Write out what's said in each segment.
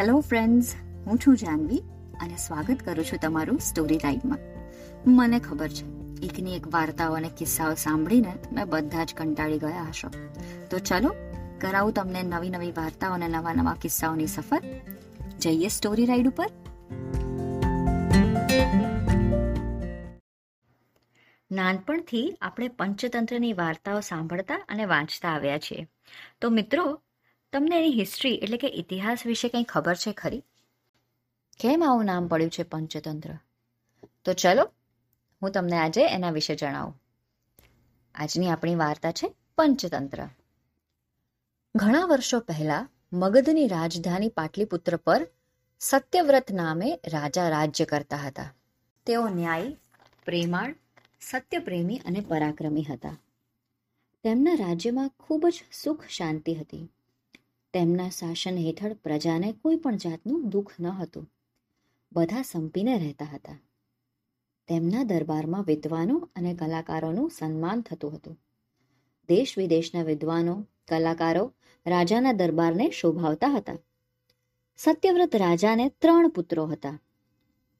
Hello friends હું છું જાનવી અને સ્વાગત કરું છું તમારું સ્ટોરી ટાઈમમાં મને ખબર છે એકની એક વાર્તાઓ અને કિસ્સાઓ સાંભળીને તમે બધા જ કંટાળી ગયા હશો. તો ચલો, કરાવું તમને નવી નવી વાર્તાઓ અને નવા નવા કિસ્સાઓની સફર. જઈએ સ્ટોરી રાઈડ ઉપર. નાનપણથી આપણે પંચતંત્રની વાર્તાઓ સાંભળતા અને વાંચતા આવ્યા છીએ. તો મિત્રો તમને એની હિસ્ટ્રી એટલે કે ઇતિહાસ વિશે કંઈ ખબર છે ખરી? કેમ આવું નામ પડ્યું છે પંચતંત્ર? તો ચલો, હું તમને આજે એના વિશે જણાવું. આજની આપણી વાર્તા છે પંચતંત્ર. ઘણા વર્ષો પહેલા મગધની રાજધાની પાટલીપુત્ર પર સત્યવ્રત નામે રાજા રાજ્ય કરતા હતા. તેઓ ન્યાયી, પ્રેમાળ, સત્યપ્રેમી અને પરાક્રમી હતા. તેમના રાજ્યમાં ખૂબ જ સુખ શાંતિ હતી. તેમના શાસન હેઠળ પ્રજાને કોઈ પણ જાતનું દુઃખ ન હતું. બધા સંપીને રહેતા હતા. તેમના દરબારમાં વિદ્વાનો અને કલાકારોનું સન્માન થતું હતું. દેશ વિદેશના વિદ્વાનો, કલાકારો રાજાના દરબારને શોભાવતા હતા. સત્યવ્રત રાજાને ત્રણ પુત્રો હતા.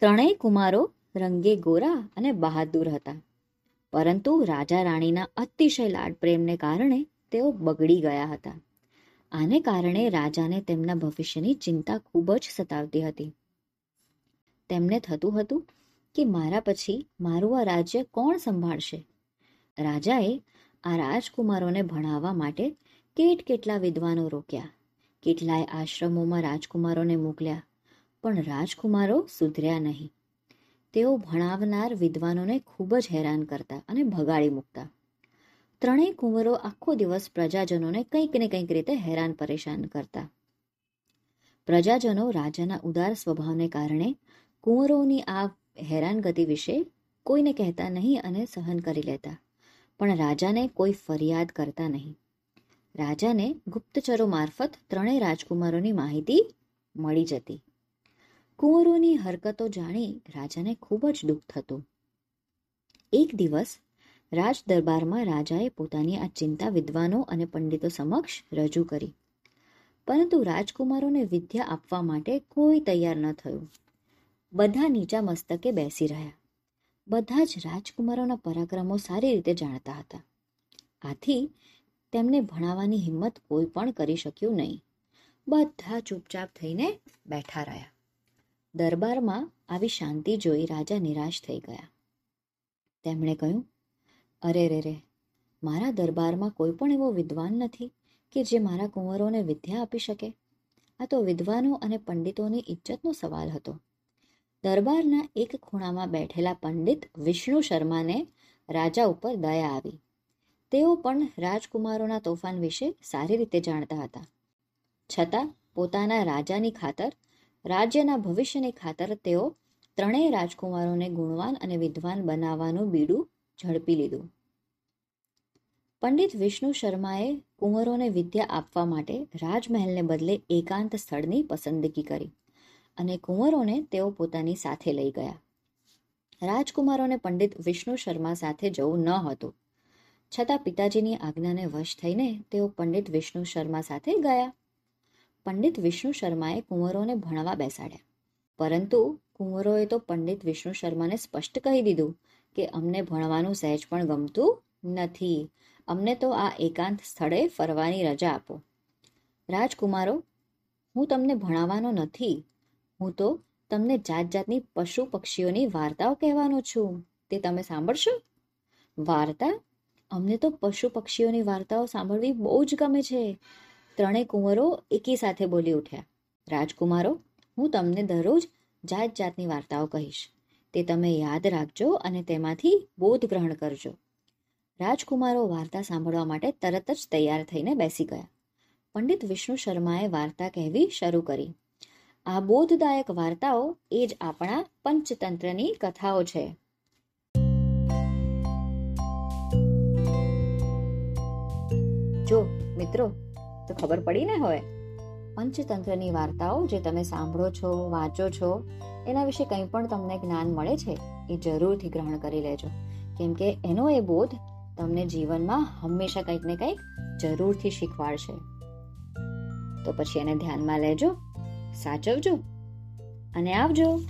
ત્રણેય કુમારો રંગે ગોરા અને બહાદુર હતા. પરંતુ રાજા રાણીના અતિશય લાડ પ્રેમને કારણે તેઓ બગડી ગયા હતા. આને કારણે રાજાને તેમના ભવિષ્યની ચિંતા ખૂબ જ સતાવતી હતી. તેમને થતું હતું કે મારા પછી મારું આ રાજ્ય કોણ સંભાળશે? રાજાએ આ રાજકુમારોને ભણાવવા માટે કેટ કેટલા વિદ્વાનો રોક્યા, કેટલાય આશ્રમોમાં રાજકુમારોને મોકલ્યા, પણ રાજકુમારો સુધર્યા નહીં. તેઓ ભણાવનાર વિદ્વાનોને ખૂબ જ હેરાન કરતા અને ભગાડી મૂકતા. ત્રણેય કુંવરો આખો દિવસ પ્રજાજનોને કંઈક ને કંઈક રીતે હેરાન પરેશાન કરતા. પ્રજાજનો રાજાના ઉદાર સ્વભાવને કારણે કુંવરોની આ હેરાનગતિ વિશે કોઈને કહેતા નહીં અને સહન કરી લેતા, પણ રાજાને કોઈ ફરિયાદ કરતા નહીં. રાજાને ગુપ્તચરો મારફત ત્રણેય રાજકુમારોની માહિતી મળી જતી. કુંવરોની હરકતો જાણી રાજાને ખૂબ જ દુઃખ થતું. એક દિવસ રાજ દરબારમાં રાજાએ પોતાની આ ચિંતા વિદ્વાનો અને પંડિતો સમક્ષ રજૂ કરી. પરંતુ રાજકુમારોને વિદ્યા આપવા માટે કોઈ તૈયાર ન થયું. બધા નીચા મસ્તકે બેસી રહ્યા. બધા જ રાજકુમારોના પરાક્રમો સારી રીતે જાણતા હતા. આથી તેમને ભણાવવાની હિંમત કોઈ પણ કરી શક્યું નહીં. બધા ચૂપચાપ થઈને બેઠા રહ્યા. દરબારમાં આવી શાંતિ જોઈ રાજા નિરાશ થઈ ગયા. તેમણે કહ્યું અરે રે રે, મારા દરબારમાં કોઈ પણ એવો વિદ્વાન નથી કે જે મારા કુંવરોને વિદ્યા આપી શકે. આ તો વિદ્વાનો અને પંડિતોની ઇજ્જતનો સવાલ હતો. દરબારના એક ખૂણામાં બેઠેલા પંડિત વિષ્ણુ શર્માને રાજા ઉપર દયા આવી. તેઓ પણ રાજકુમારોના તોફાન વિશે સારી રીતે જાણતા હતા. છતાં પોતાના રાજાની ખાતર, રાજ્યના ભવિષ્યની ખાતર તેઓ ત્રણેય રાજકુમારોને ગુણવાન અને વિદ્વાન બનાવવાનું બીડું ઝડપી લીધું. પંડિત વિષ્ણુ શર્માએ કુંવરોને વિદ્યા આપવા માટે રાજમહેલને બદલે એકાંત સ્થળની પસંદગી કરી અને કુંવરોને તેઓ પોતાની સાથે લઈ ગયા. રાજકુમારોને પંડિત વિષ્ણુ શર્મા સાથે જવું ન હતું. છતાં પિતાજીની આજ્ઞાને વશ થઈને તેઓ પંડિત વિષ્ણુ શર્મા સાથે ગયા. પંડિત વિષ્ણુ શર્માએ કુંવરોને ભણવા બેસાડ્યા. પરંતુ કુંવરોએ તો પંડિત વિષ્ણુ શર્માને સ્પષ્ટ કહી દીધું કે અમને ભણવાનું સહેજ પણ ગમતું નથી. અમને તો આ એકાંત સ્થળે ફરવાની રજા આપો. રાજકુમારો, હું તમને ભણાવવાનો નથી. હું તો તમને જાત જાતની પશુ પક્ષીઓની વાર્તાઓ કહેવાનો છું. તે તમે સાંભળશો? વાર્તા? અમને તો પશુ પક્ષીઓની વાર્તાઓ સાંભળવી બહુ જ ગમે છે. ત્રણેય કુંવરો એકી સાથે બોલી ઉઠ્યા. રાજકુમારો, હું તમને દરરોજ જાત જાતની વાર્તાઓ કહીશ. તે તમે યાદ રાખજો અને તેમાંથી બોધ ગ્રહણ કરજો. રાજકુમારો વાર્તા સાંભળવા માટે તરત જ તૈયાર થઈને બેસી ગયા. પંડિત વિષ્ણુ શર્માએ વાર્તા કહેવી શરૂ કરી. આ બોધદાયક વાર્તાઓ એ જ આપણા પંચતંત્રની કથાઓ છે. જો મિત્રો, તો ખબર પડી ને હવે? પંચતંત્રની વાર્તાઓ જે તમે સાંભળો છો, વાંચો છો, એના વિશે કંઈ પણ તમને જ્ઞાન મળે છે, એ જરૂરથી ગ્રહણ કરી લેજો. કેમ કે એનો એ બોધ તમને જીવનમાં હંમેશા કંઈક ને કંઈક જરૂરથી શીખવાડશે. તો પછી એને ધ્યાનમાં લેજો, સાચવજો અને આવજો.